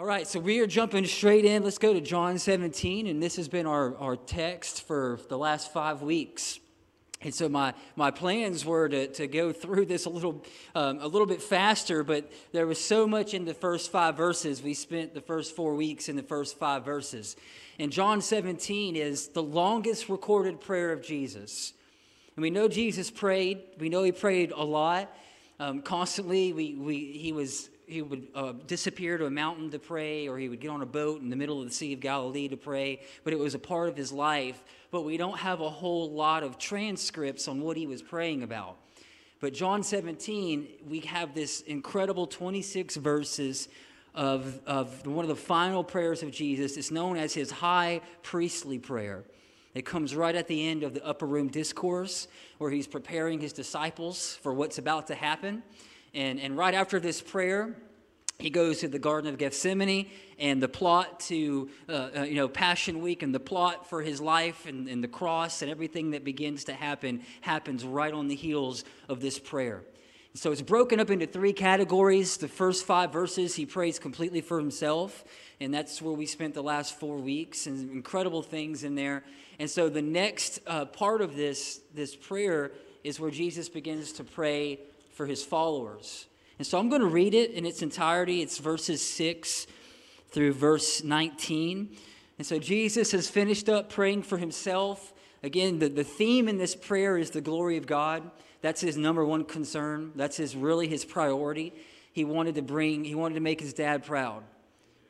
All right, so we are jumping straight in. Let's go to John 17, and this has been our, our text for the last five weeks. And so my, my plans were to, to go through this a little, um, a little bit faster, but there was so much in the first five verses. We spent the first four weeks in the first five verses. And John 17 is the longest recorded prayer of Jesus. And we know Jesus prayed. We know he prayed a lot, um, constantly. We, we, he was he would uh, disappear to a mountain to pray, or he would get on a boat in the middle of the Sea of Galilee to pray, but it was a part of his life. But we don't have a whole lot of transcripts on what he was praying about. But John 17, we have this incredible 26 verses of, of one of the final prayers of Jesus. It's known as his high priestly prayer. It comes right at the end of the upper room discourse where he's preparing his disciples for what's about to happen. And, and right after this prayer, he goes to the Garden of Gethsemane, and the plot to, uh, uh, you know, Passion Week and the plot for his life and, and the cross and everything that begins to happen happens right on the heels of this prayer. So it's broken up into three categories. The first five verses, he prays completely for himself, and that's where we spent the last four weeks, and incredible things in there. And so the next uh, part of this, this prayer is where Jesus begins to pray for his followers. And so I'm going to read it in its entirety. It's verses 6 through verse 19. And so Jesus has finished up praying for himself. Again, the, the theme in this prayer is the glory of God. That's his number one concern. That's his really his priority. He wanted to bring, he wanted to make his dad proud.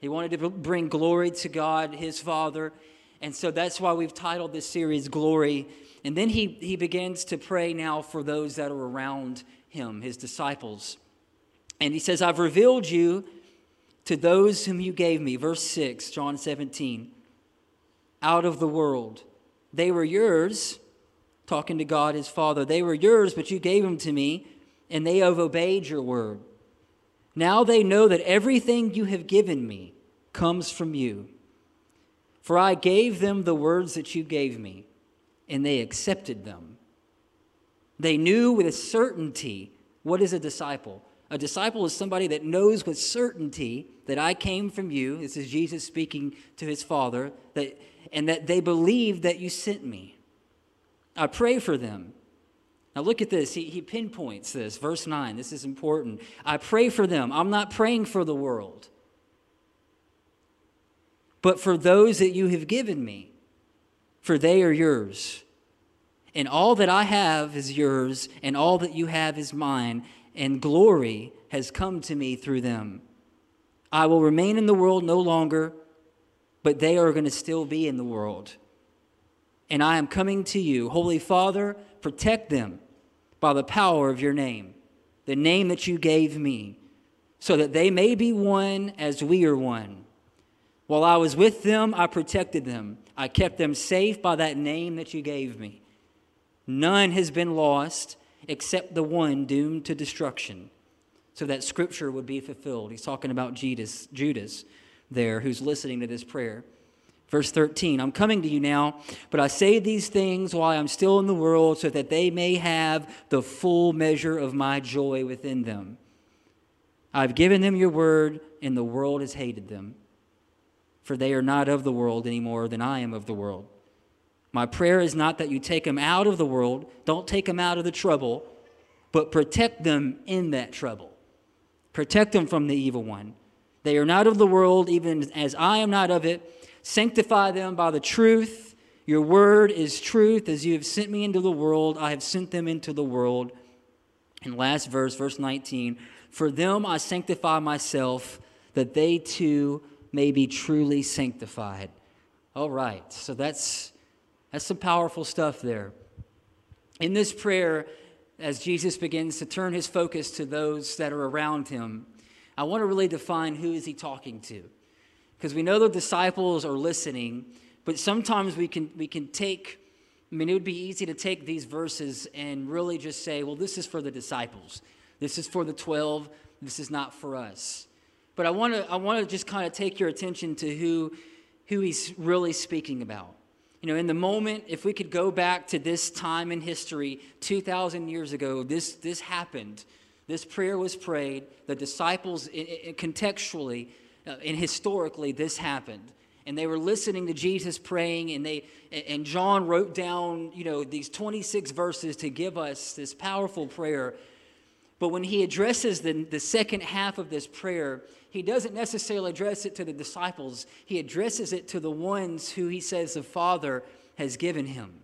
He wanted to bring glory to God, his father. And so that's why we've titled this series Glory. And then he, he begins to pray now for those that are around him, his disciples. And he says, I've revealed you to those whom you gave me. Verse 6, John 17. Out of the world. They were yours, talking to God his Father. They were yours, but you gave them to me, and they have obeyed your word. Now they know that everything you have given me comes from you. For I gave them the words that you gave me, and they accepted them. They knew with certainty what is a disciple. A disciple is somebody that knows with certainty that I came from you. This is Jesus speaking to his Father, that, and that they believe that you sent me. I pray for them. Now, look at this. He, he pinpoints this. Verse 9. This is important. I pray for them. I'm not praying for the world, but for those that you have given me, for they are yours. And all that I have is yours, and all that you have is mine, and glory has come to me through them. I will remain in the world no longer, but they are going to still be in the world. And I am coming to you. Holy Father, protect them by the power of your name, the name that you gave me, so that they may be one as we are one. While I was with them, I protected them. I kept them safe by that name that you gave me. None has been lost except the one doomed to destruction. So that scripture would be fulfilled. He's talking about Judas, Judas there, who's listening to this prayer. Verse 13 I'm coming to you now, but I say these things while I'm still in the world, so that they may have the full measure of my joy within them. I've given them your word, and the world has hated them, for they are not of the world any more than I am of the world. My prayer is not that you take them out of the world, don't take them out of the trouble, but protect them in that trouble. Protect them from the evil one. They are not of the world, even as I am not of it. Sanctify them by the truth. Your word is truth. As you have sent me into the world, I have sent them into the world. And last verse, verse 19 For them I sanctify myself, that they too may be truly sanctified. All right, so that's that's some powerful stuff there. In this prayer, as Jesus begins to turn his focus to those that are around him, I want to really define who is he talking to. Because we know the disciples are listening, but sometimes we can, we can take, I mean, it would be easy to take these verses and really just say, well, this is for the disciples. This is for the 12. This is not for us. But I want to, I want to just kind of take your attention to who, who he's really speaking about. You know, in the moment, if we could go back to this time in history, 2,000 years ago, this, this happened. This prayer was prayed. The disciples, contextually, uh, and historically, this happened. And they were listening to Jesus praying, and they and John wrote down, you know, these 26 verses to give us this powerful prayer. But when he addresses the, the second half of this prayer, he doesn't necessarily address it to the disciples. He addresses it to the ones who he says the Father has given him.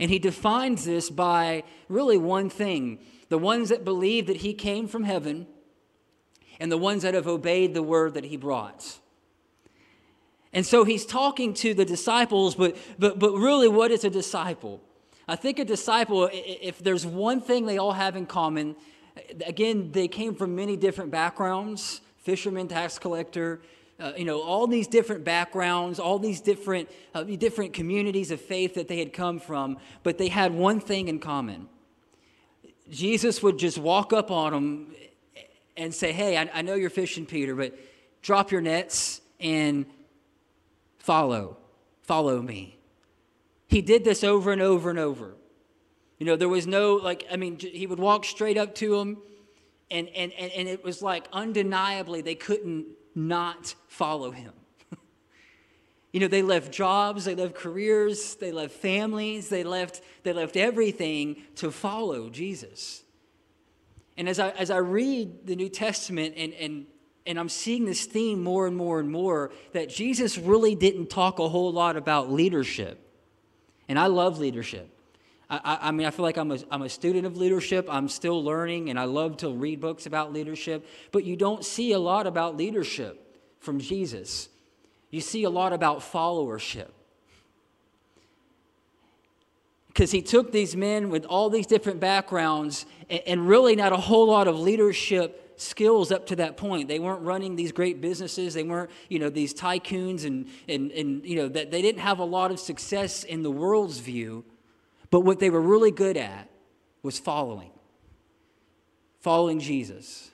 And he defines this by really one thing the ones that believe that he came from heaven, and the ones that have obeyed the word that he brought. And so he's talking to the disciples, but, but, but really, what is a disciple? I think a disciple, if there's one thing they all have in common, again, they came from many different backgrounds fisherman, tax collector, uh, you know, all these different backgrounds, all these different, uh, different communities of faith that they had come from, but they had one thing in common. Jesus would just walk up on them and say, Hey, I, I know you're fishing, Peter, but drop your nets and follow. Follow me. He did this over and over and over. You know, there was no, like, I mean, he would walk straight up to them, and, and, and, and it was like undeniably they couldn't not follow him. you know, they left jobs, they left careers, they left families, they left, they left everything to follow Jesus. And as I, as I read the New Testament and, and, and I'm seeing this theme more and more and more, that Jesus really didn't talk a whole lot about leadership. And I love leadership. I, I, mean, I feel like I'm a, I'm a student of leadership. I'm still learning, and I love to read books about leadership. But you don't see a lot about leadership from Jesus. You see a lot about followership. Because he took these men with all these different backgrounds and, and really not a whole lot of leadership skills up to that point. They weren't running these great businesses. They weren't, you know, these tycoons and, and, and you know, that they didn't have a lot of success in the world's view. But what they were really good at was following, following Jesus.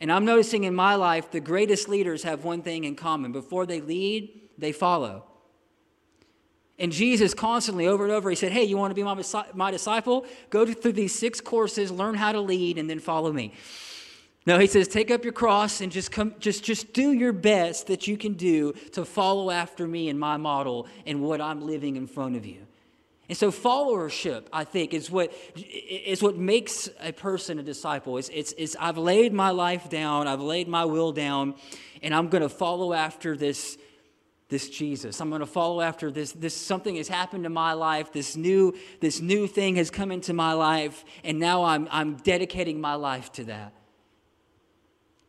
And I'm noticing in my life, the greatest leaders have one thing in common. Before they lead, they follow. And Jesus constantly, over and over, he said, Hey, you want to be my, my disciple? Go through these six courses, learn how to lead, and then follow me. No, he says, take up your cross and just come, just, just do your best that you can do to follow after me and my model and what I'm living in front of you. And so followership, I think, is what, is what makes a person a disciple. It's, it's, it's I've laid my life down, I've laid my will down, and I'm going to follow after this, this Jesus. I'm going to follow after this, this something has happened to my life, this new, this new thing has come into my life, and now I'm, I'm dedicating my life to that.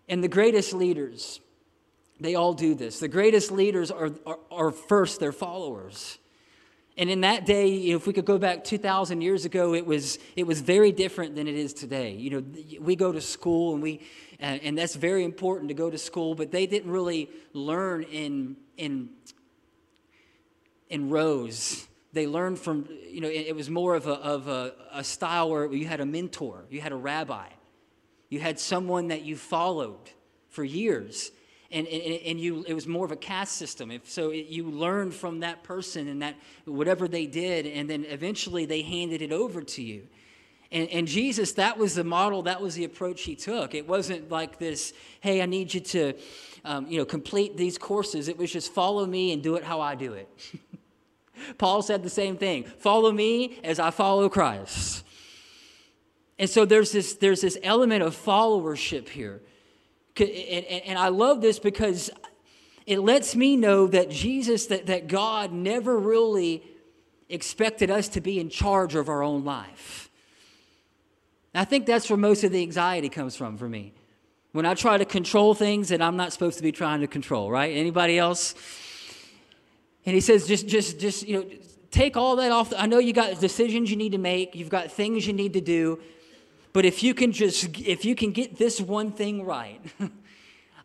And the greatest leaders, they all do this. The greatest leaders are, are, are first their followers. And in that day, if we could go back 2,000 years ago, it was, it was very different than it is today. You know, we go to school and we, and that's very important to go to school, but they didn't really learn in, in, in rows. They learned from, you know, it, was more of, a, of a, a style where you had a mentor, you had a rabbi, you had someone that you followed for years and, and, and you it was more of a caste system. If so it, you learned from that person and that whatever they did and then eventually they handed it over to you. And, and jesus that was the model that was the approach he took. It wasn't like this hey i need you to um, you know complete these courses. It was just follow me and do it how i do it. Paul said the same thing follow me as i follow christ. And so there's this there's this element of followership here and, I love this because it lets me know that Jesus, that, that God never really expected us to be in charge of our own life. I think that's where most of the anxiety comes from for me. When I try to control things that I'm not supposed to be trying to control, right? Anybody else? And he says, just, just, just, you know, take all that off. I know you got decisions you need to make, you've got things you need to do, but if you can just, if you can get this one thing right,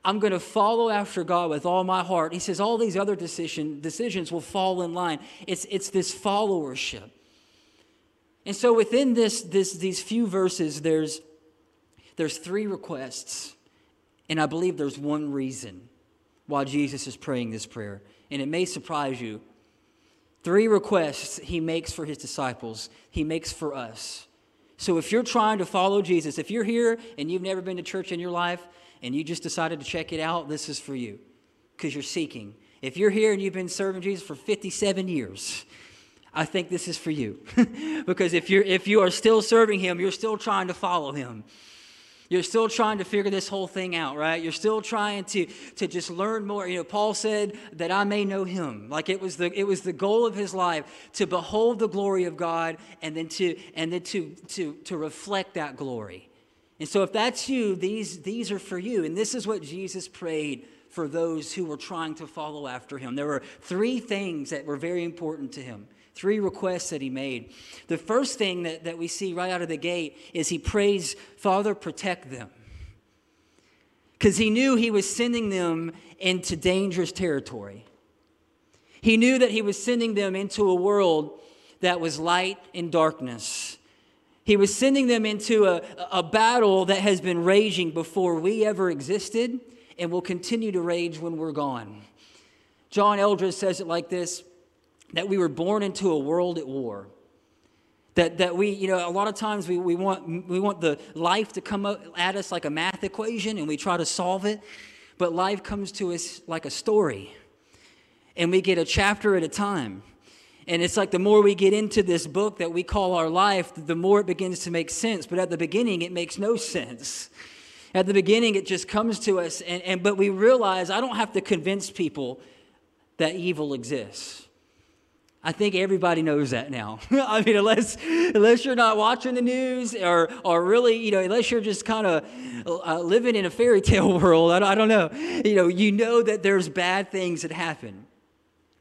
I'm going to follow after God with all my heart. He says all these other decision, decisions will fall in line. It's, it's this followership. And so within this, this, these few verses, there's, there's three requests. And I believe there's one reason why Jesus is praying this prayer. And it may surprise you. Three requests he makes for his disciples, he makes for us. So if you're trying to follow Jesus, if you're here and you've never been to church in your life, and you just decided to check it out, this is for you because you're seeking. If you're here and you've been serving Jesus for 57 years, I think this is for you. because if you're if you are still serving him, you're still trying to follow him. You're still trying to figure this whole thing out, right? You're still trying to, to just learn more. You know, Paul said that I may know him. Like it was the it was the goal of his life to behold the glory of God and then to and then to to to reflect that glory. And so if that's you, these these are for you. And this is what Jesus prayed for those who were trying to follow after him. There were three things that were very important to him. Three requests that he made. The first thing that, that we see right out of the gate is he prays, Father, protect them. Because he knew he was sending them into dangerous territory. He knew that he was sending them into a world that was light and darkness. He was sending them into a, a battle that has been raging before we ever existed and will continue to rage when we're gone. John Eldredge says it like this that we were born into a world at war. That, that we, you know, a lot of times we, we, want, we want the life to come at us like a math equation and we try to solve it, but life comes to us like a story. And we get a chapter at a time. And it's like the more we get into this book that we call our life, the more it begins to make sense. But at the beginning, it makes no sense. At the beginning, it just comes to us, and, and but we realize I don't have to convince people that evil exists. I think everybody knows that now. I mean, unless, unless you're not watching the news or, or really, you know, unless you're just kind of uh, living in a fairy tale world, I don't, I don't know. You know, you know that there's bad things that happen.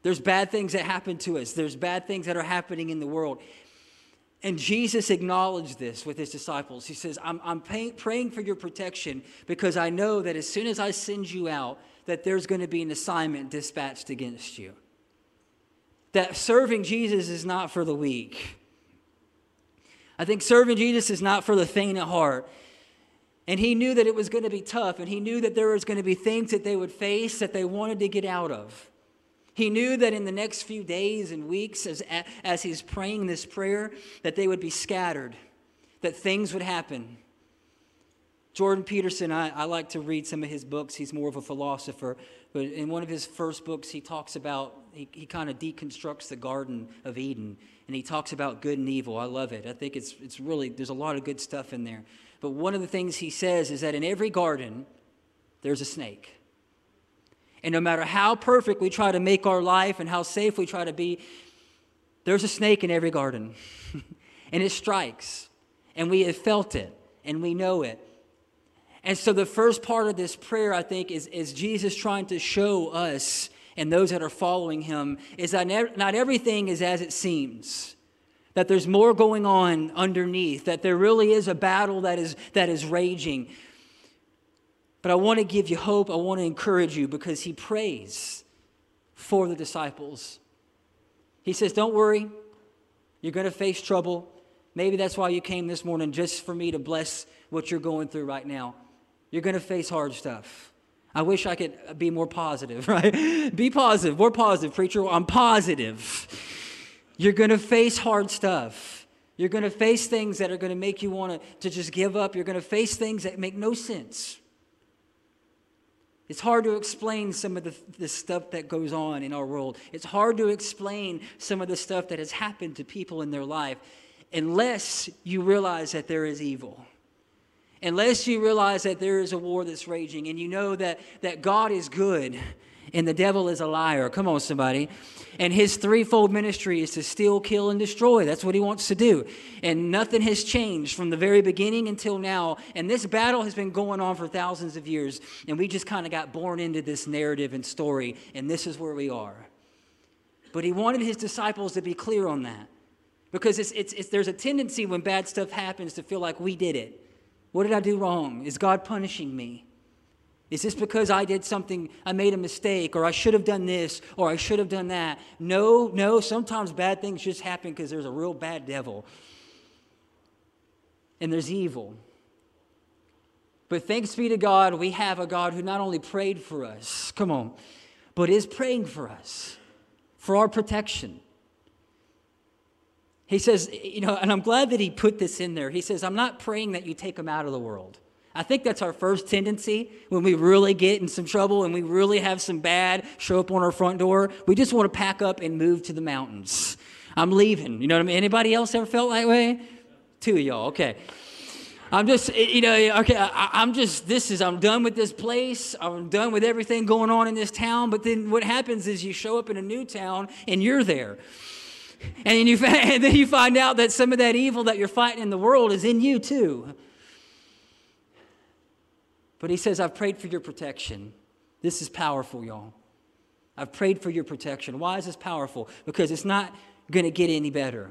There's bad things that happen to us. There's bad things that are happening in the world. And Jesus acknowledged this with his disciples. He says, I'm, I'm pay, praying for your protection because I know that as soon as I send you out, that there's going to be an assignment dispatched against you that serving Jesus is not for the weak. I think serving Jesus is not for the faint at heart. And he knew that it was going to be tough, and he knew that there was going to be things that they would face that they wanted to get out of. He knew that in the next few days and weeks, as, as he's praying this prayer, that they would be scattered, that things would happen. Jordan Peterson, I, I like to read some of his books. He's more of a philosopher. But in one of his first books, he talks about, he, he kind of deconstructs the Garden of Eden. And he talks about good and evil. I love it. I think it's, it's really, there's a lot of good stuff in there. But one of the things he says is that in every garden, there's a snake. And no matter how perfect we try to make our life and how safe we try to be, there's a snake in every garden. and it strikes. And we have felt it. And we know it. And so the first part of this prayer, I think, is, is Jesus trying to show us and those that are following him is that not everything is as it seems. That there's more going on underneath, that there really is a battle that is, that is raging. But I want to give you hope. I want to encourage you because he prays for the disciples. He says, Don't worry, you're going to face trouble. Maybe that's why you came this morning, just for me to bless what you're going through right now. You're going to face hard stuff. I wish I could be more positive, right? be positive. More positive, preacher. I'm positive. You're going to face hard stuff. You're going to face things that are going to make you want to, just give up. You're going to face things that make no sense. It's hard to explain some of the, the stuff that goes on in our world. It's hard to explain some of the stuff that has happened to people in their life unless you realize that there is evil unless you realize that there is a war that's raging and you know that, that God is good and the devil is a liar. Come on, somebody. And his threefold ministry is to steal, kill, and destroy. That's what he wants to do. And nothing has changed from the very beginning until now. And this battle has been going on for thousands of years. And we just kind of got born into this narrative and story. And this is where we are. But he wanted his disciples to be clear on that. Because it's, it's, it's, there's a tendency when bad stuff happens to feel like we did it. What did I do wrong? Is God punishing me? Is this because I did something, I made a mistake, or I should have done this, or I should have done that? No, no, sometimes bad things just happen because there's a real bad devil. And there's evil. But thanks be to God, we have a God who not only prayed for us, come on, but is praying for us, for our protection. He says, you know, and I'm glad that he put this in there. He says, I'm not praying that you take them out of the world. I think that's our first tendency when we really get in some trouble and we really have some bad show up on our front door. We just want to pack up and move to the mountains. I'm leaving. You know what I mean? Anybody else ever felt that way? Two of y'all. Okay. I'm just, you know, okay, I, am just, this is, I'm done with this place. I'm done with everything going on in this town. But then what happens is you show up in a new town and you're there. And, you, and then you find out that some of that evil that you're fighting in the world is in you too. But he says, I've prayed for your protection. This is powerful, y'all. I've prayed for your protection. Why is this powerful? Because it's not going to get any better.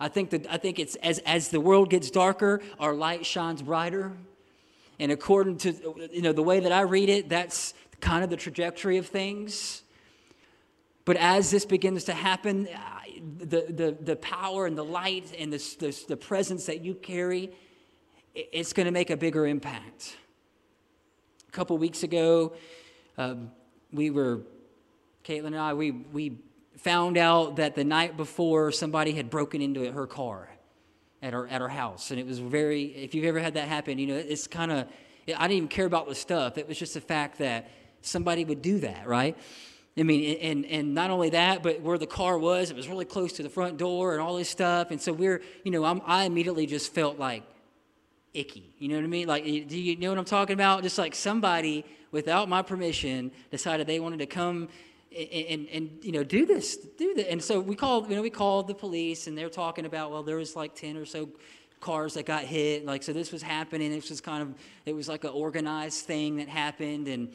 I think that I think it's as as the world gets darker, our light shines brighter. And according to you know the way that I read it, that's kind of the trajectory of things. But as this begins to happen, the, the, the power and the light and the, the, the presence that you carry it's going to make a bigger impact. A couple weeks ago, um, we were, Caitlin and I, we, we found out that the night before somebody had broken into her car at her, at her house. And it was very, if you've ever had that happen, you know, it's kind of, I didn't even care about the stuff. It was just the fact that somebody would do that, right? I mean, and, and not only that, but where the car was, it was really close to the front door and all this stuff. And so we're, you know, I'm, I immediately just felt like, icky. You know what I mean? Like, do you know what I'm talking about? Just like somebody, without my permission, decided they wanted to come and, and, and, you know do this do that and so we called you know we called the police and they're talking about well there was like 10 or so cars that got hit like so this was happening it was kind of it was like an organized thing that happened and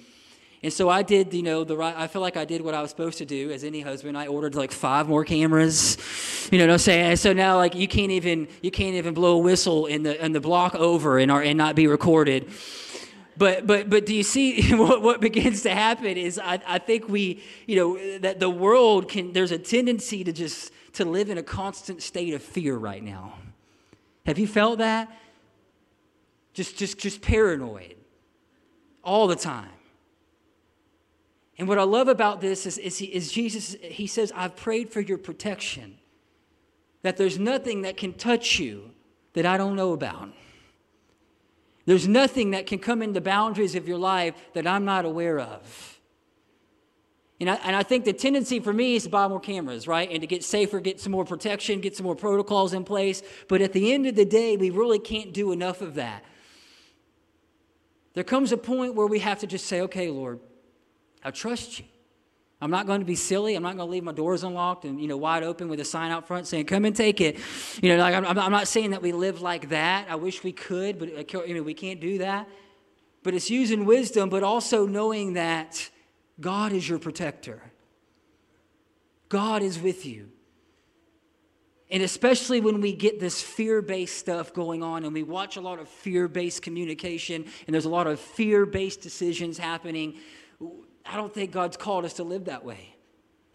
and so I did, you know, the right, I feel like I did what I was supposed to do as any husband. I ordered like five more cameras, you know what I'm saying? So now like you can't even, you can't even blow a whistle in the, in the block over and, and not be recorded. But, but, but do you see what, what begins to happen is I, I think we, you know, that the world can, there's a tendency to just, to live in a constant state of fear right now. Have you felt that? Just, just, just paranoid all the time. And what I love about this is, is, he, is Jesus, he says, I've prayed for your protection, that there's nothing that can touch you that I don't know about. There's nothing that can come in the boundaries of your life that I'm not aware of. And I, and I think the tendency for me is to buy more cameras, right? And to get safer, get some more protection, get some more protocols in place. But at the end of the day, we really can't do enough of that. There comes a point where we have to just say, okay, Lord, I trust you. I'm not going to be silly. I'm not going to leave my doors unlocked and you know wide open with a sign out front saying "Come and take it." You know, like I'm, I'm not saying that we live like that. I wish we could, but uh, you know we can't do that. But it's using wisdom, but also knowing that God is your protector. God is with you. And especially when we get this fear based stuff going on and we watch a lot of fear based communication and there's a lot of fear based decisions happening, I don't think God's called us to live that way.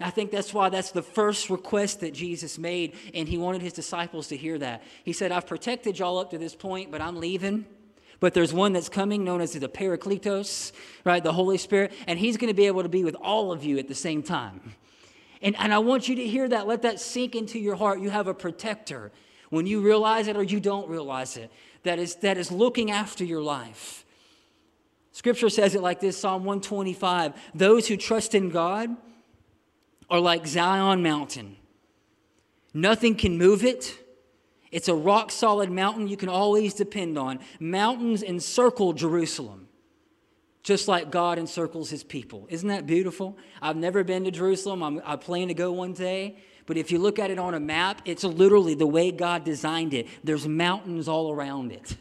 I think that's why that's the first request that Jesus made, and he wanted his disciples to hear that. He said, I've protected y'all up to this point, but I'm leaving. But there's one that's coming known as the Parakletos, right? The Holy Spirit, and he's going to be able to be with all of you at the same time. And, and I want you to hear that. Let that sink into your heart. You have a protector when you realize it or you don't realize it that is, that is looking after your life. Scripture says it like this Psalm 125 Those who trust in God are like Zion Mountain. Nothing can move it. It's a rock solid mountain you can always depend on. Mountains encircle Jerusalem, just like God encircles his people. Isn't that beautiful? I've never been to Jerusalem. I'm, I plan to go one day. But if you look at it on a map, it's literally the way God designed it. There's mountains all around it.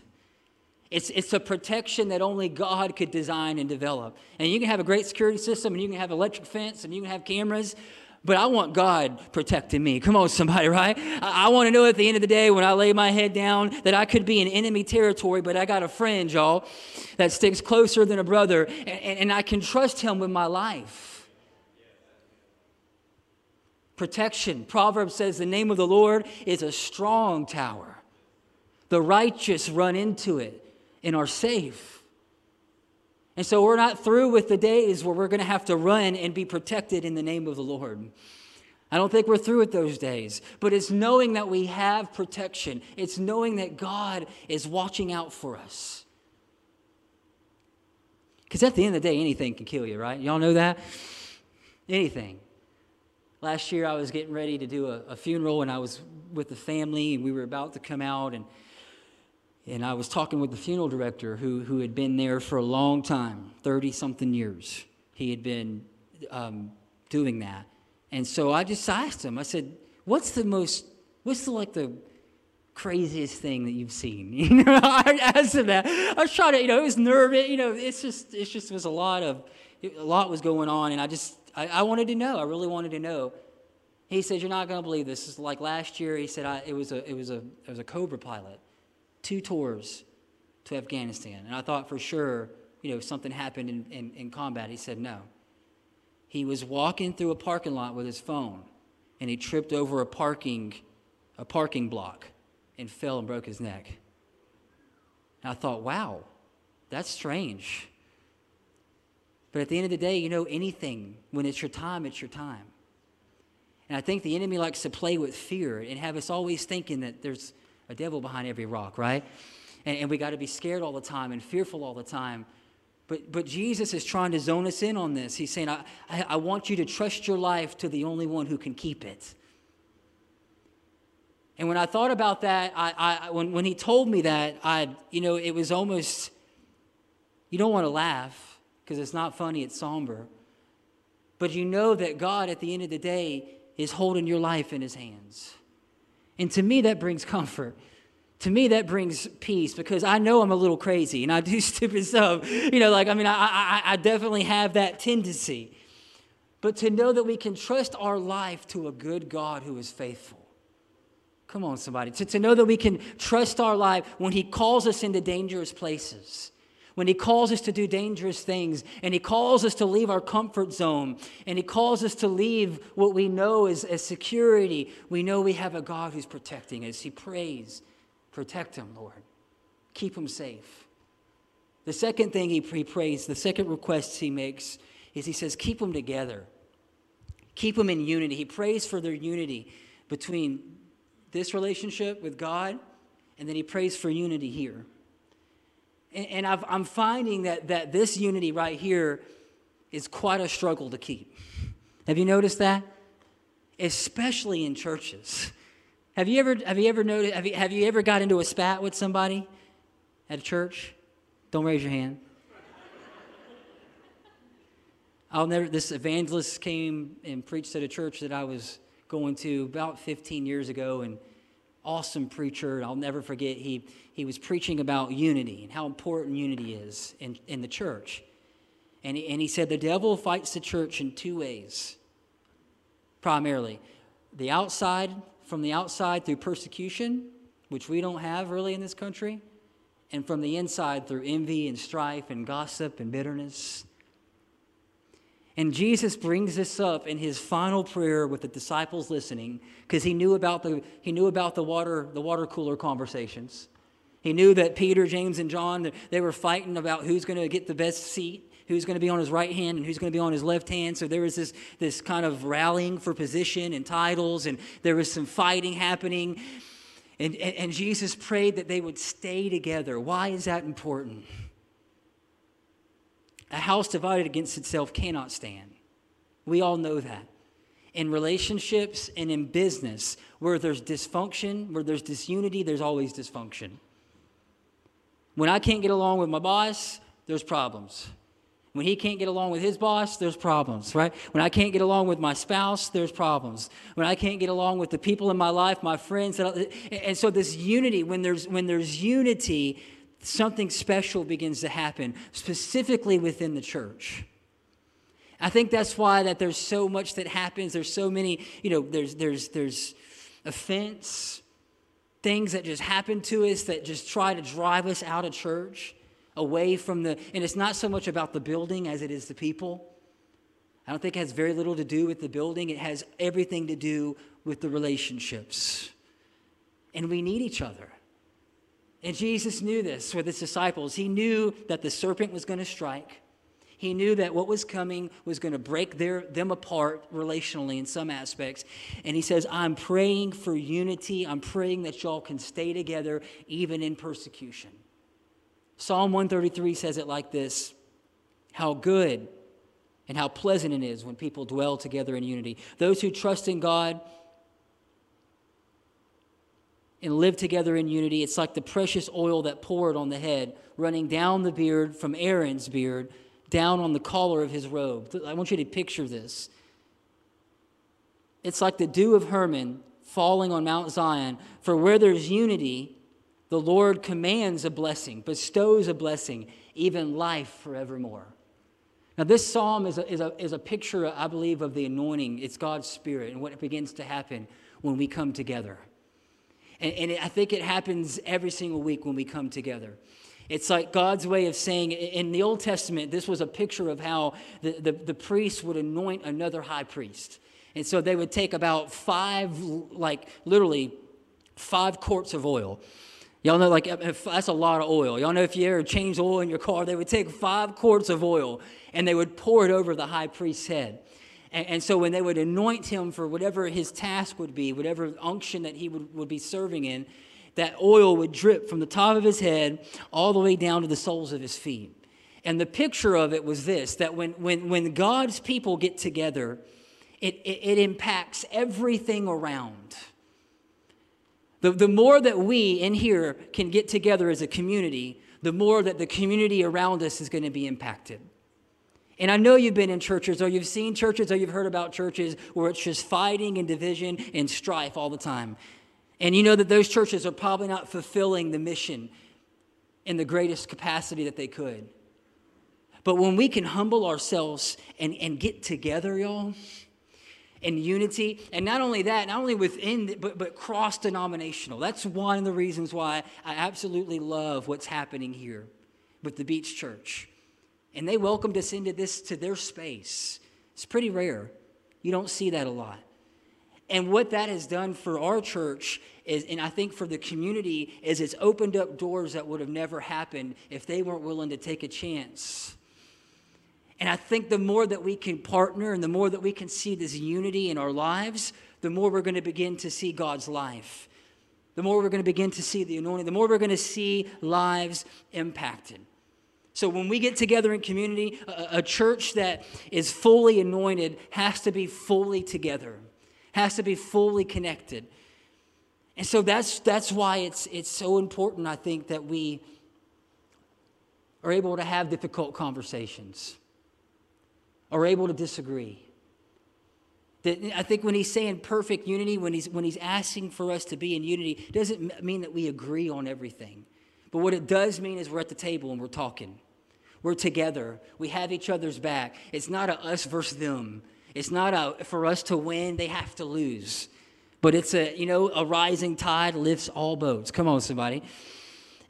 It's, it's a protection that only God could design and develop. And you can have a great security system and you can have electric fence and you can have cameras, but I want God protecting me. Come on, somebody, right? I, I want to know at the end of the day when I lay my head down that I could be in enemy territory, but I got a friend, y'all, that sticks closer than a brother, and, and, and I can trust him with my life. Protection. Proverbs says the name of the Lord is a strong tower. The righteous run into it and are safe. And so we're not through with the days where we're going to have to run and be protected in the name of the Lord. I don't think we're through with those days, but it's knowing that we have protection. It's knowing that God is watching out for us. Because at the end of the day, anything can kill you, right? Y'all know that? Anything. Last year, I was getting ready to do a, a funeral, and I was with the family, and we were about to come out, and and I was talking with the funeral director who, who had been there for a long time 30 something years. He had been um, doing that. And so I just asked him, I said, What's the most, what's the like the craziest thing that you've seen? You know, I asked him that. I was trying to, you know, it was nervous. You know, it's just, it just was a lot of, a lot was going on. And I just, I, I wanted to know. I really wanted to know. He said, You're not going to believe this. It's like last year, he said, I, it, was a, it, was a, it was a Cobra pilot two tours to Afghanistan. And I thought for sure, you know, something happened in, in, in combat. He said no. He was walking through a parking lot with his phone and he tripped over a parking, a parking block and fell and broke his neck. And I thought, wow, that's strange. But at the end of the day, you know, anything, when it's your time, it's your time. And I think the enemy likes to play with fear and have us always thinking that there's a devil behind every rock, right? And, and we got to be scared all the time and fearful all the time. But, but Jesus is trying to zone us in on this. He's saying, I, I, I want you to trust your life to the only one who can keep it. And when I thought about that, I, I, when, when he told me that, I, you know, it was almost, you don't want to laugh because it's not funny, it's somber. But you know that God, at the end of the day, is holding your life in his hands. And to me, that brings comfort. To me, that brings peace because I know I'm a little crazy and I do stupid stuff. You know, like, I mean, I, I, I definitely have that tendency. But to know that we can trust our life to a good God who is faithful. Come on, somebody. To, to know that we can trust our life when He calls us into dangerous places when He calls us to do dangerous things, and He calls us to leave our comfort zone, and He calls us to leave what we know as, as security, we know we have a God who's protecting us. He prays, protect Him, Lord. Keep Him safe. The second thing He, he prays, the second request He makes, is He says, keep them together. Keep them in unity. He prays for their unity between this relationship with God, and then He prays for unity here. And, i am finding that, that this unity right here is quite a struggle to keep. Have you noticed that? Especially in churches. Have you ever, have you ever noticed, have you, have you ever got into a spat with somebody at a church? Don't raise your hand. I'll never, this evangelist came and preached at a church that I was going to about 15 years ago, and awesome preacher. I'll never forget, he, he was preaching about unity and how important unity is in, in the church. And he, and he said the devil fights the church in two ways primarily the outside, from the outside through persecution, which we don't have really in this country, and from the inside through envy and strife and gossip and bitterness. And Jesus brings this up in his final prayer with the disciples listening because he knew about the he knew about the water the water cooler conversations. He knew that Peter, James and John they were fighting about who's going to get the best seat, who's going to be on his right hand and who's going to be on his left hand. So there was this this kind of rallying for position and titles and there was some fighting happening. And, and, and Jesus prayed that they would stay together. Why is that important? A house divided against itself cannot stand. We all know that. In relationships and in business, where there's dysfunction, where there's disunity, there's always dysfunction. When I can't get along with my boss, there's problems. When he can't get along with his boss, there's problems, right? When I can't get along with my spouse, there's problems. When I can't get along with the people in my life, my friends, and so this unity, when there's when there's unity, something special begins to happen, specifically within the church. I think that's why that there's so much that happens. There's so many, you know, there's there's there's offense, things that just happen to us that just try to drive us out of church, away from the and it's not so much about the building as it is the people. I don't think it has very little to do with the building. It has everything to do with the relationships. And we need each other. And Jesus knew this with his disciples. He knew that the serpent was going to strike. He knew that what was coming was going to break their, them apart relationally in some aspects. And he says, I'm praying for unity. I'm praying that y'all can stay together even in persecution. Psalm 133 says it like this how good and how pleasant it is when people dwell together in unity. Those who trust in God and live together in unity, it's like the precious oil that poured on the head, running down the beard from Aaron's beard, down on the collar of his robe. I want you to picture this. It's like the dew of Hermon falling on Mount Zion. For where there's unity, the Lord commands a blessing, bestows a blessing, even life forevermore. Now, this psalm is a, is, a, is a picture, I believe, of the anointing. It's God's Spirit and what begins to happen when we come together. And, and I think it happens every single week when we come together. It's like God's way of saying, in the Old Testament, this was a picture of how the, the, the priest would anoint another high priest. And so they would take about five, like literally five quarts of oil. Y'all know, like, that's a lot of oil. Y'all know if you ever change oil in your car, they would take five quarts of oil and they would pour it over the high priest's head. And, and, so when they would anoint him for whatever his task would be, whatever unction that he would, would be serving in, that oil would drip from the top of his head all the way down to the soles of his feet. And the picture of it was this that when, when, when God's people get together, it, it, it impacts everything around. The, the more that we in here can get together as a community, the more that the community around us is going to be impacted. And I know you've been in churches or you've seen churches or you've heard about churches where it's just fighting and division and strife all the time. And you know that those churches are probably not fulfilling the mission in the greatest capacity that they could. But when we can humble ourselves and, and get together, y'all, in unity. And not only that, not only within, but, but cross denominational. That's one of the reasons why I absolutely love what's happening here with the Beach Church. And they welcomed us into this, to their space. It's pretty rare. You don't see that a lot. And what that has done for our church is, and I think for the community, is it's opened up doors that would have never happened if they weren't willing to take a chance and I think the more that we can partner and the more that we can see this unity in our lives, the more we're going to begin to see God's life. The more we're going to begin to see the anointing, the more we're going to see lives impacted. So when we get together in community, a, a church that is fully anointed has to be fully together, has to be fully connected. And so that's, that's why it's, it's so important, I think, that we are able to have difficult conversations are able to disagree. That I think when he's saying perfect unity, when he's, when he's asking for us to be in unity, doesn't mean that we agree on everything. But what it does mean is we're at the table and we're talking. We're together. We have each other's back. It's not a us versus them. It's not a for us to win, they have to lose. But it's a, you know, a rising tide lifts all boats. Come on, somebody.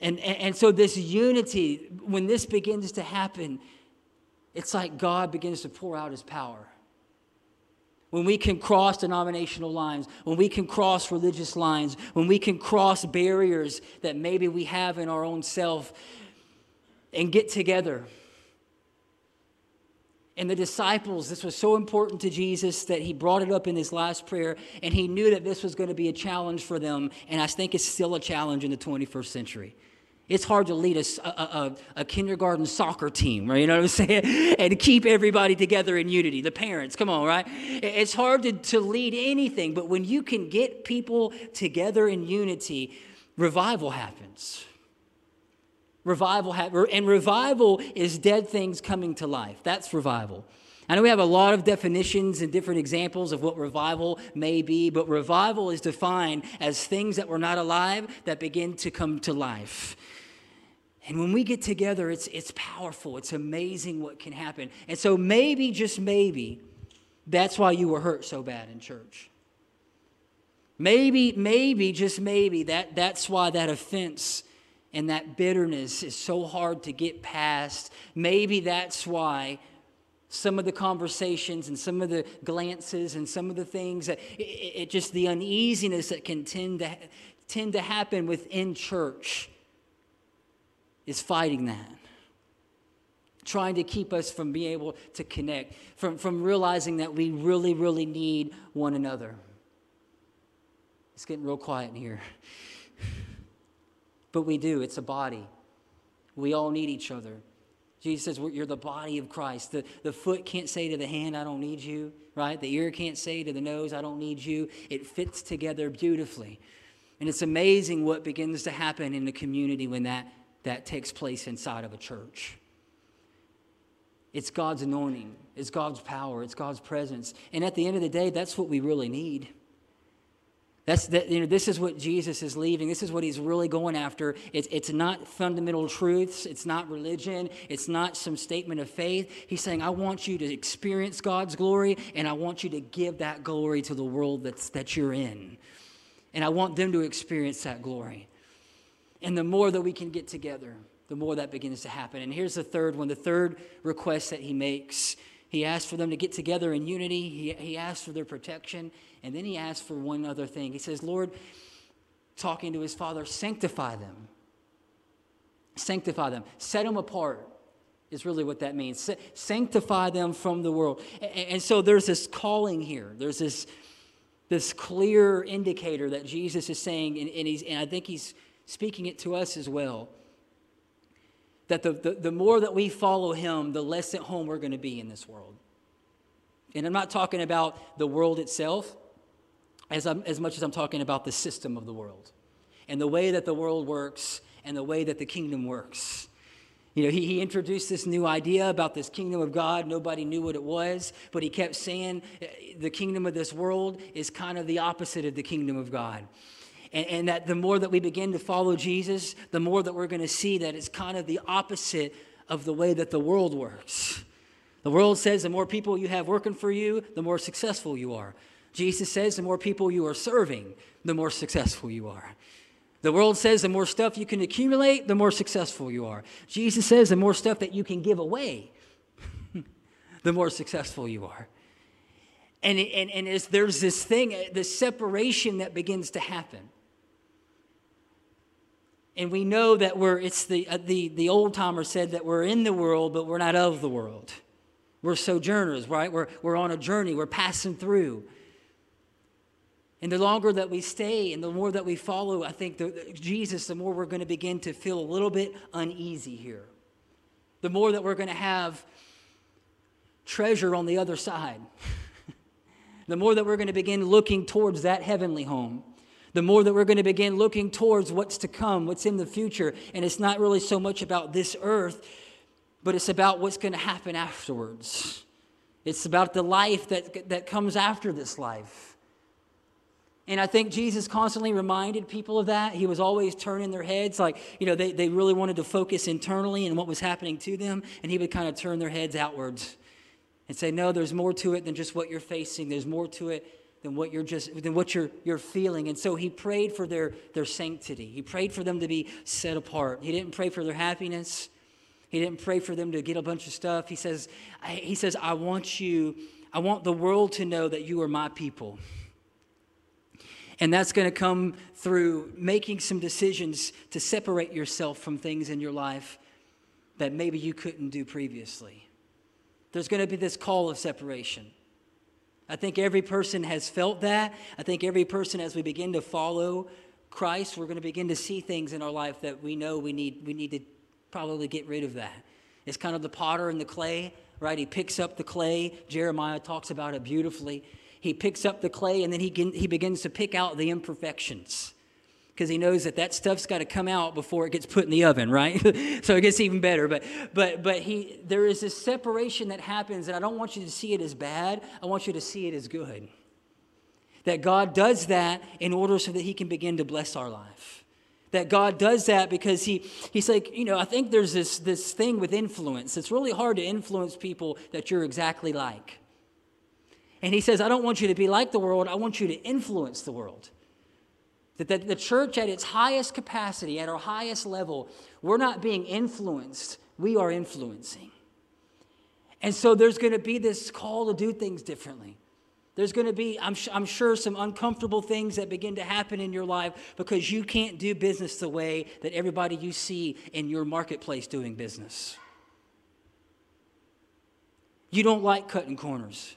And, and, and so this unity, when this begins to happen, it's like God begins to pour out his power. When we can cross denominational lines, when we can cross religious lines, when we can cross barriers that maybe we have in our own self and get together. And the disciples, this was so important to Jesus that he brought it up in his last prayer, and he knew that this was going to be a challenge for them, and I think it's still a challenge in the 21st century. It's hard to lead a, a, a, kindergarten soccer team, right? You know what I'm saying? And keep everybody together in unity. The parents, come on, right? It's hard to, to lead anything, but when you can get people together in unity, revival happens. Revival. And revival is dead things coming to life. That's revival. I know we have a lot of definitions and different examples of what revival may be, but revival is defined as things that were not alive that begin to come to life. And when we get together, it's, it's powerful. It's amazing what can happen. And so, maybe, just maybe, that's why you were hurt so bad in church. Maybe, maybe, just maybe, that, that's why that offense and that bitterness is so hard to get past. Maybe that's why some of the conversations and some of the glances and some of the things that it, it just the uneasiness that can tend to, tend to happen within church is fighting that. Trying to keep us from being able to connect, from, from realizing that we really, really need one another. It's getting real quiet in here. But we do, it's a body. We all need each other. Jesus says, You're the body of Christ. The, the foot can't say to the hand, I don't need you, right? The ear can't say to the nose, I don't need you. It fits together beautifully. And it's amazing what begins to happen in the community when that, that takes place inside of a church. It's God's anointing, it's God's power, it's God's presence. And at the end of the day, that's what we really need. That's that, you know, this is what Jesus is leaving. This is what he's really going after. It's, it's not fundamental truths. It's not religion. It's not some statement of faith. He's saying, I want you to experience God's glory, and I want you to give that glory to the world that's, that you're in. And I want them to experience that glory. And the more that we can get together, the more that begins to happen. And here's the third one the third request that he makes. He asks for them to get together in unity, he, he asks for their protection, and then he asks for one other thing. He says, Lord, talking to his father, sanctify them. Sanctify them. Set them apart is really what that means. Sanctify them from the world. And so there's this calling here. There's this, this clear indicator that Jesus is saying, and, and, he's, and I think he's speaking it to us as well. That the, the, the more that we follow him, the less at home we're going to be in this world. And I'm not talking about the world itself, as, I'm, as much as I'm talking about the system of the world and the way that the world works and the way that the kingdom works. You know, he, he introduced this new idea about this kingdom of God. Nobody knew what it was, but he kept saying the kingdom of this world is kind of the opposite of the kingdom of God. And, and that the more that we begin to follow Jesus, the more that we're going to see that it's kind of the opposite of the way that the world works. The world says the more people you have working for you, the more successful you are. Jesus says the more people you are serving, the more successful you are. The world says the more stuff you can accumulate, the more successful you are. Jesus says the more stuff that you can give away, the more successful you are. And, and, and there's this thing, uh, this separation that begins to happen. And we know that we're, it's the, uh, the, the old timer said that we're in the world, but we're not of the world. We're sojourners, right? We're, we're on a journey, we're passing through. And the longer that we stay and the more that we follow, I think, the, Jesus, the more we're going to begin to feel a little bit uneasy here. The more that we're going to have treasure on the other side. the more that we're going to begin looking towards that heavenly home. The more that we're going to begin looking towards what's to come, what's in the future. And it's not really so much about this earth, but it's about what's going to happen afterwards. It's about the life that, that comes after this life. And I think Jesus constantly reminded people of that. He was always turning their heads, like, you know, they, they really wanted to focus internally and what was happening to them. And he would kind of turn their heads outwards and say, no, there's more to it than just what you're facing. There's more to it than what you're just than what you're you're feeling. And so he prayed for their, their sanctity. He prayed for them to be set apart. He didn't pray for their happiness. He didn't pray for them to get a bunch of stuff. He says, he says, I want you, I want the world to know that you are my people. And that's going to come through making some decisions to separate yourself from things in your life that maybe you couldn't do previously. There's going to be this call of separation. I think every person has felt that. I think every person, as we begin to follow Christ, we're going to begin to see things in our life that we know we need, we need to probably get rid of that. It's kind of the potter and the clay, right? He picks up the clay. Jeremiah talks about it beautifully he picks up the clay and then he, he begins to pick out the imperfections because he knows that that stuff's got to come out before it gets put in the oven, right? so it gets even better. But but but he there is this separation that happens, and I don't want you to see it as bad. I want you to see it as good. That God does that in order so that He can begin to bless our life. That God does that because He He's like, you know, I think there's this this thing with influence. It's really hard to influence people that you're exactly like. And he says, I don't want you to be like the world, I want you to influence the world. That, that the church at its highest capacity, at our highest level, we're not being influenced, we are influencing. And so there's going to be this call to do things differently. There's going to be, I'm, I'm sure, some uncomfortable things that begin to happen in your life because you can't do business the way that everybody you see in your marketplace doing business. You don't like cutting corners.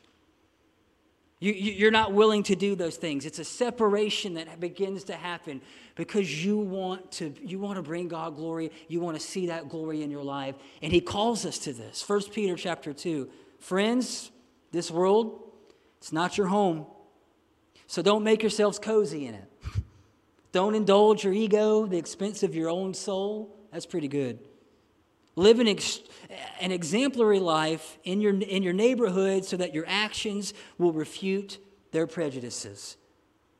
You, you're not willing to do those things. It's a separation that begins to happen because you want to, you want to bring God glory. You want to see that glory in your life. And he calls us to this. 1 Peter chapter 2. Friends, this world, it's not your home. So don't make yourselves cozy in it. Don't indulge your ego, the expense of your own soul. That's pretty good. Live an, ex- an exemplary life in your, in your neighborhood so that your actions will refute their prejudices.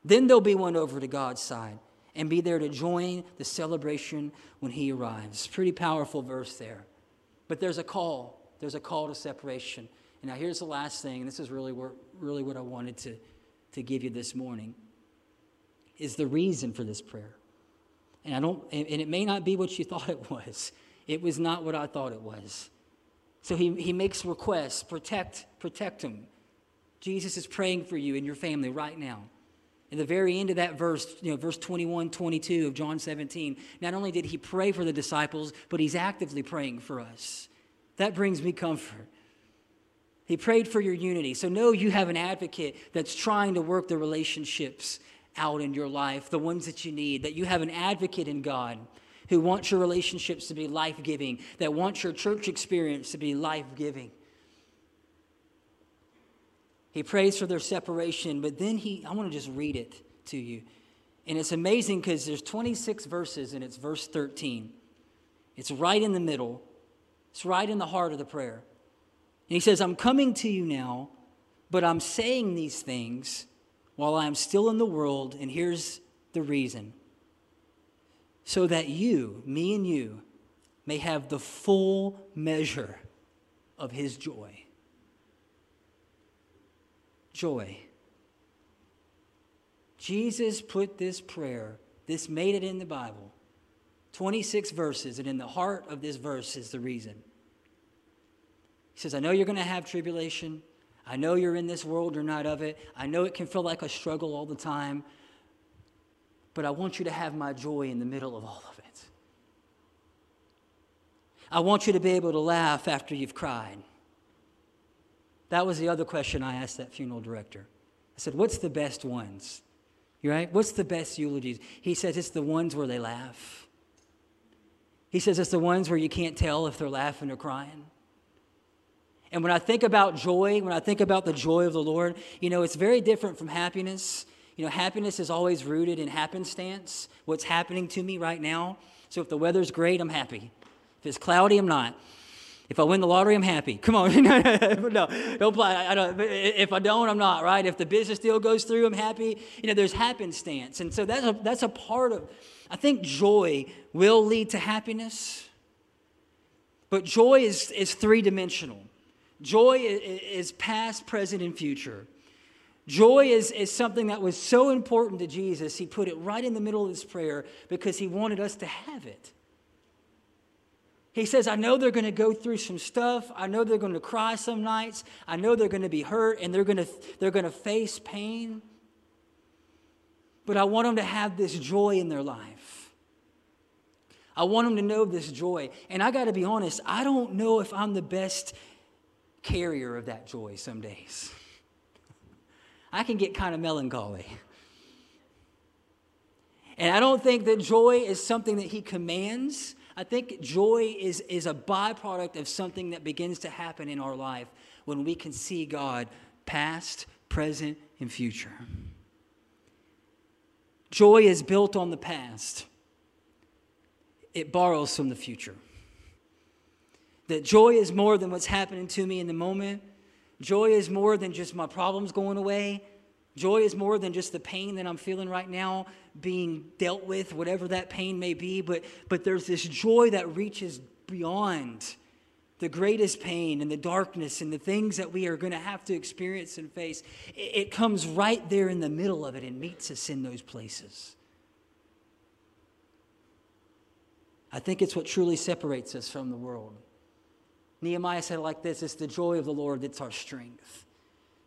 Then they'll be won over to God's side and be there to join the celebration when He arrives. Pretty powerful verse there. But there's a call. There's a call to separation. And now here's the last thing, and this is really, where, really what I wanted to, to give you this morning, is the reason for this prayer. And I don't, and it may not be what you thought it was. It was not what I thought it was. So he, he makes requests protect, protect him. Jesus is praying for you and your family right now. In the very end of that verse, you know, verse 21, 22 of John 17, not only did he pray for the disciples, but he's actively praying for us. That brings me comfort. He prayed for your unity. So know you have an advocate that's trying to work the relationships out in your life, the ones that you need, that you have an advocate in God who wants your relationships to be life giving, that wants your church experience to be life giving. He prays for their separation, but then he, I want to just read it to you. And it's amazing because there's 26 verses and it's verse 13. It's right in the middle, it's right in the heart of the prayer. And he says, I'm coming to you now, but I'm saying these things while I am still in the world, and here's the reason so that you, me and you, may have the full measure of his joy. Joy. Jesus put this prayer, this made it in the Bible, 26 verses, and in the heart of this verse is the reason. He says, I know you're going to have tribulation. I know you're in this world, you're not of it. I know it can feel like a struggle all the time but I want you to have my joy in the middle of all of it. I want you to be able to laugh after you've cried. That was the other question I asked that funeral director. I said, What's the best ones? You right? What's the best eulogies? He says it's the ones where they laugh. He says it's the ones where you can't tell if they're laughing or crying. And when I think about joy, when I think about the joy of the Lord, you know, it's very different from happiness. You know, happiness is always rooted in happenstance, what's happening to me right now. So if the weather's great, I'm happy. If it's cloudy, I'm not. If I win the lottery, I'm happy. Come on. no, don't play. I don't, if I don't, I'm not, right? If the business deal goes through, I'm happy. You know, there's happenstance. And so that's a, that's a part of, I think joy will lead to happiness. But joy is, is three dimensional. Joy is past, present, and future. Joy is, is something that was so important to Jesus, he put it right in the middle of his prayer because he wanted us to have it. He says, I know they're going to go through some stuff. I know they're going to cry some nights. I know they're going to be hurt and they're going to, they're going to face pain. But I want them to have this joy in their life. I want them to know this joy. And I got to be honest, I don't know if I'm the best carrier of that joy some days. I can get kind of melancholy. And I don't think that joy is something that he commands. I think joy is, is a byproduct of something that begins to happen in our life when we can see God past, present, and future. Joy is built on the past, it borrows from the future. That joy is more than what's happening to me in the moment, Joy is more than just my problems going away. Joy is more than just the pain that I'm feeling right now being dealt with, whatever that pain may be. But, but there's this joy that reaches beyond the greatest pain and the darkness and the things that we are going to have to experience and face. It, comes right there in the middle of it and meets us in those places. I think it's what truly separates us from the world. Nehemiah said like this It's the joy of the Lord that's our strength.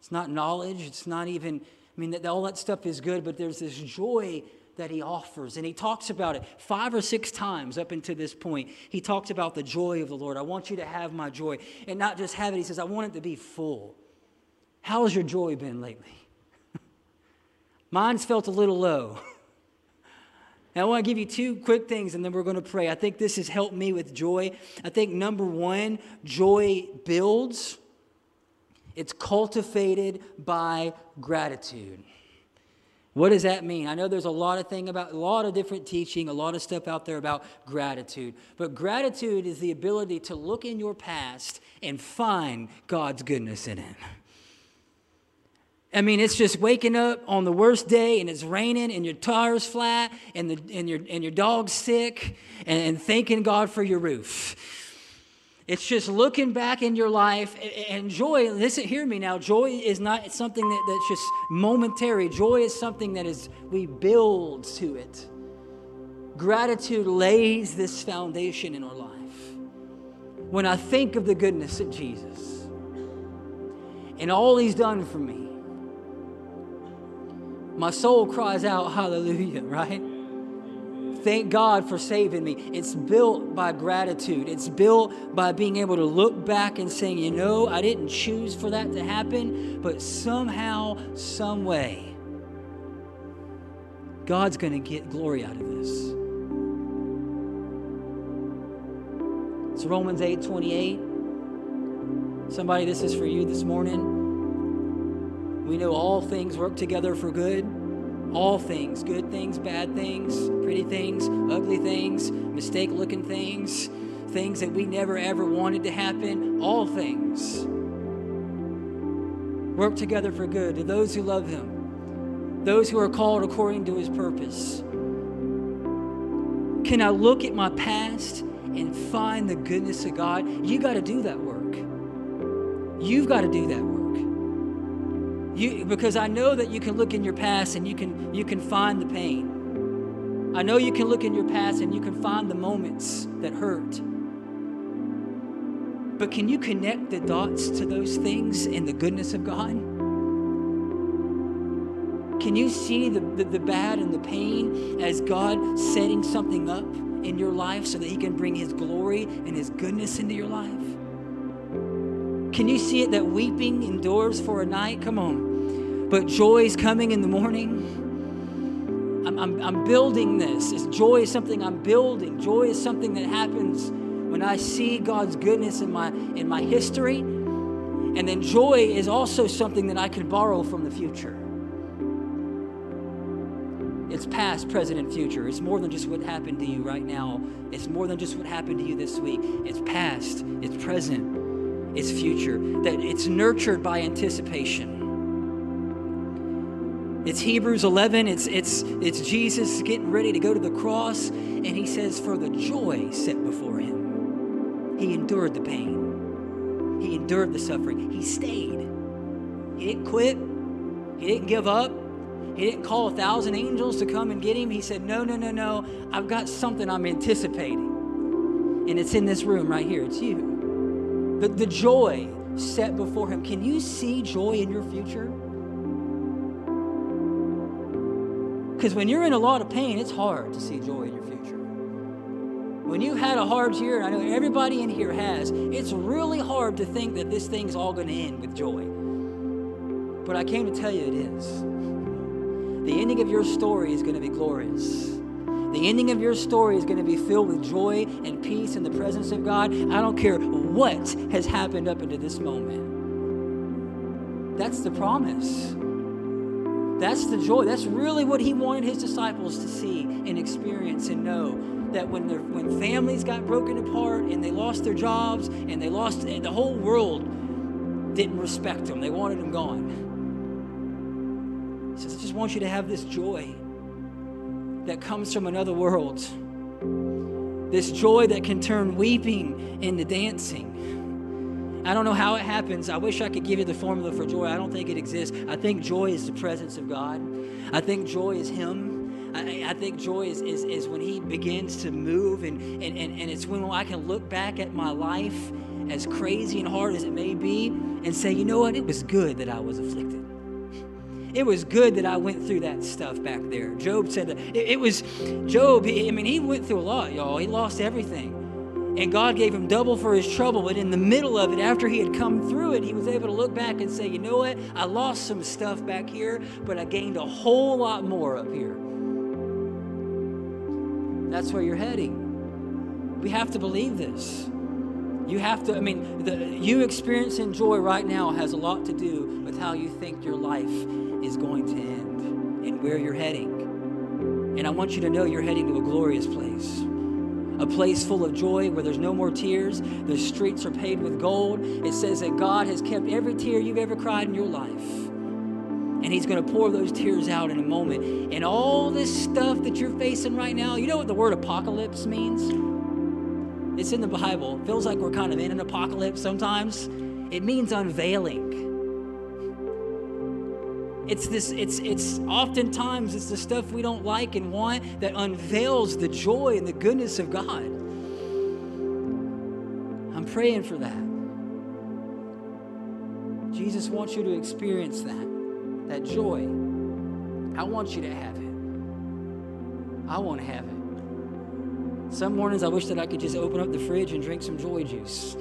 It's not knowledge, it's not even, I mean, all that stuff is good, but there's this joy that he offers. And he talks about it five or six times up until this point. He talks about the joy of the Lord. I want you to have my joy. And not just have it, he says, I want it to be full. How has your joy been lately? Mine's felt a little low. And I want to give you two quick things and then we're going to pray. I think this has helped me with joy. I think number one, joy builds, it's cultivated by gratitude. What does that mean? I know there's a lot of thing about a lot of different teaching, a lot of stuff out there about gratitude. But gratitude is the ability to look in your past and find God's goodness in it. I mean, it's just waking up on the worst day and it's raining and your tire's flat and, the, and, your, and your dog's sick and, and thanking God for your roof. It's just looking back in your life and joy. Listen, hear me now. Joy is not something that, that's just momentary. Joy is something that is we build to it. Gratitude lays this foundation in our life. When I think of the goodness of Jesus and all He's done for me, my soul cries out, Hallelujah, right? Thank God for saving me. It's built by gratitude. It's built by being able to look back and saying, you know, I didn't choose for that to happen, but somehow, some way, God's going to get glory out of this. It's Romans 8 28. Somebody, this is for you this morning. We know all things work together for good all things good things, bad things, pretty things, ugly things, mistake looking things, things that we never ever wanted to happen, all things work together for good to those who love Him, those who are called according to His purpose. Can I look at my past and find the goodness of God? You got to do that work. You've got to do that work. You, because I know that you can look in your past and you can, you can find the pain. I know you can look in your past and you can find the moments that hurt. But can you connect the dots to those things in the goodness of God? Can you see the, the, the, bad and the pain as God setting something up in your life so that He can bring His glory and His goodness into your life? Can you see it that weeping endures for a night? Come on. But joy is coming in the morning. I'm, I'm, I'm building this. It's, joy is something I'm building. Joy is something that happens when I see God's goodness in my, in my history. And then joy is also something that I can borrow from the future. It's past, present, and future. It's more than just what happened to you right now. It's more than just what happened to you this week. It's past, it's present, its future, that it's nurtured by anticipation. It's Hebrews 11, it's, it's, it's Jesus getting ready to go to the cross, and he says, For the joy set before him, he endured the pain, he endured the suffering, he stayed. He didn't quit, he didn't give up, he didn't call a thousand angels to come and get him. He said, No, no, no, no, I've got something I'm anticipating. And it's in this room right here, it's you the, the joy set before him. Can you see joy in your future? Because when you're in a lot of pain, it's hard to see joy in your future. When you've had a hard year, and I know everybody in here has, it's really hard to think that this thing's all going to end with joy. But I came to tell you it is. The ending of your story is going to be glorious. The ending of your story is going to be filled with joy and peace in the presence of God. I don't care what has happened up into this moment. That's the promise. That's the joy. That's really what he wanted his disciples to see and experience and know that when their, when families got broken apart and they lost their jobs and they lost the whole world didn't respect them. They wanted them gone. He says, I just want you to have this joy that comes from another world. This joy that can turn weeping into dancing. I don't know how it happens. I wish I could give you the formula for joy. I don't think it exists. I think joy is the presence of God. I think joy is Him. I, I think joy is, is, is when He begins to move, and, and, and, and it's when I can look back at my life, as crazy and hard as it may be, and say, you know what? It was good that I was afflicted. It was good that I went through that stuff back there. Job said that. It, it was, Job, I mean, he went through a lot, y'all. He lost everything. And God gave him double for his trouble. But in the middle of it, after he had come through it, he was able to look back and say, you know what? I lost some stuff back here, but I gained a whole lot more up here. That's where you're heading. We have to believe this. You have to, I mean, the, you experiencing joy right now has a lot to do with how you think your life is going to end and where you're heading. And I want you to know you're heading to a glorious place. A place full of joy where there's no more tears. The streets are paved with gold. It says that God has kept every tear you've ever cried in your life. And He's going to pour those tears out in a moment. And all this stuff that you're facing right now, you know what the word apocalypse means? It's in the Bible. It feels like we're kind of in an apocalypse sometimes. It means unveiling. It's this, it's it's oftentimes it's the stuff we don't like and want that unveils the joy and the goodness of God. I'm praying for that. Jesus wants you to experience that, that joy. I want you to have it. I want to have it. Some mornings I wish that I could just open up the fridge and drink some joy juice.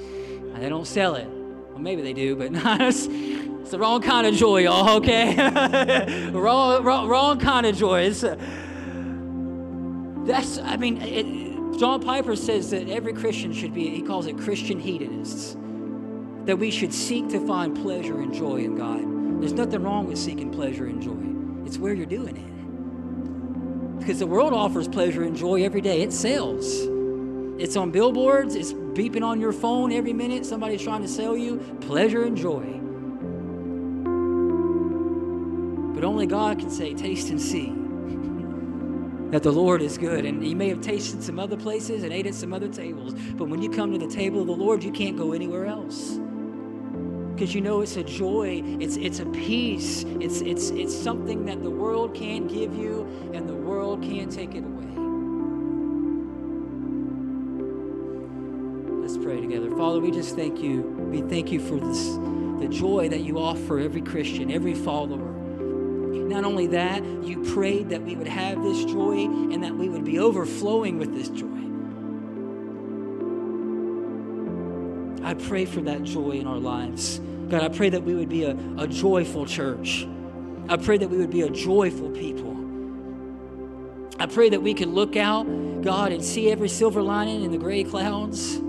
They don't sell it. Well, maybe they do, but it's, it's the wrong kind of joy, y'all, okay? wrong, wrong, wrong kind of joy. It's, uh, that's, I mean, it, John Piper says that every Christian should be, he calls it Christian hedonists, that we should seek to find pleasure and joy in God. There's nothing wrong with seeking pleasure and joy, it's where you're doing it. Because the world offers pleasure and joy every day. It sells. It's on billboards, it's beeping on your phone every minute. Somebody's trying to sell you pleasure and joy. But only God can say, Taste and see that the Lord is good. And you may have tasted some other places and ate at some other tables. But when you come to the table of the Lord, you can't go anywhere else because you know it's a joy it's it's a peace it's it's it's something that the world can't give you and the world can't take it away. Let's pray together. Father we just thank you. We thank you for this the joy that you offer every christian every follower. Not only that you prayed that we would have this joy and that we would be overflowing with this joy I pray for that joy in our lives. God, I pray that we would be a, a joyful church. I pray that we would be a joyful people. I pray that we can look out, God, and see every silver lining in the gray clouds.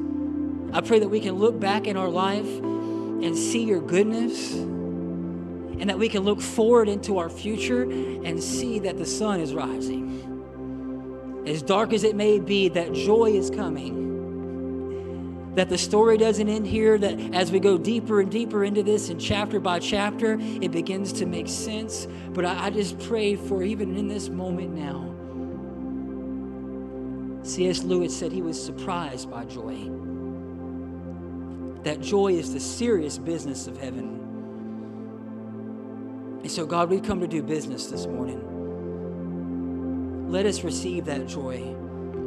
I pray that we can look back in our life and see your goodness, and that we can look forward into our future and see that the sun is rising. As dark as it may be, that joy is coming that the story doesn't end here, that as we go deeper and deeper into this and chapter by chapter, it begins to make sense. But I, I just pray for even in this moment now. C.S. Lewis said he was surprised by joy. That joy is the serious business of heaven. And so, God, we've come to do business this morning. Let us receive that joy.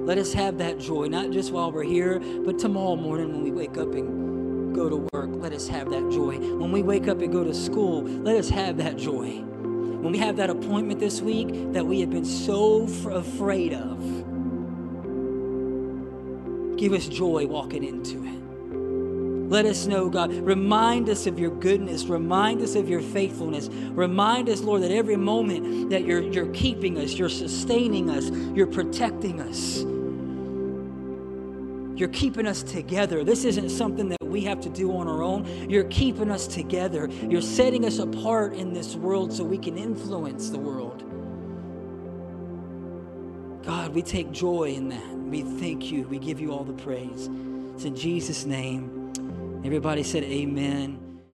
Let us have that joy, not just while we're here, but tomorrow morning when we wake up and go to work. Let us have that joy. When we wake up and go to school, let us have that joy. When we have that appointment this week that we have been so afraid of, give us joy walking into it. Let us know, God. Remind us of your goodness. Remind us of your faithfulness. Remind us, Lord, that every moment that you're, you're keeping us, you're sustaining us, you're protecting us. You're keeping us together. This isn't something that we have to do on our own. You're keeping us together. You're setting us apart in this world so we can influence the world. God, we take joy in that. We thank you. We give you all the praise. It's in Jesus' name. Everybody said, Amen.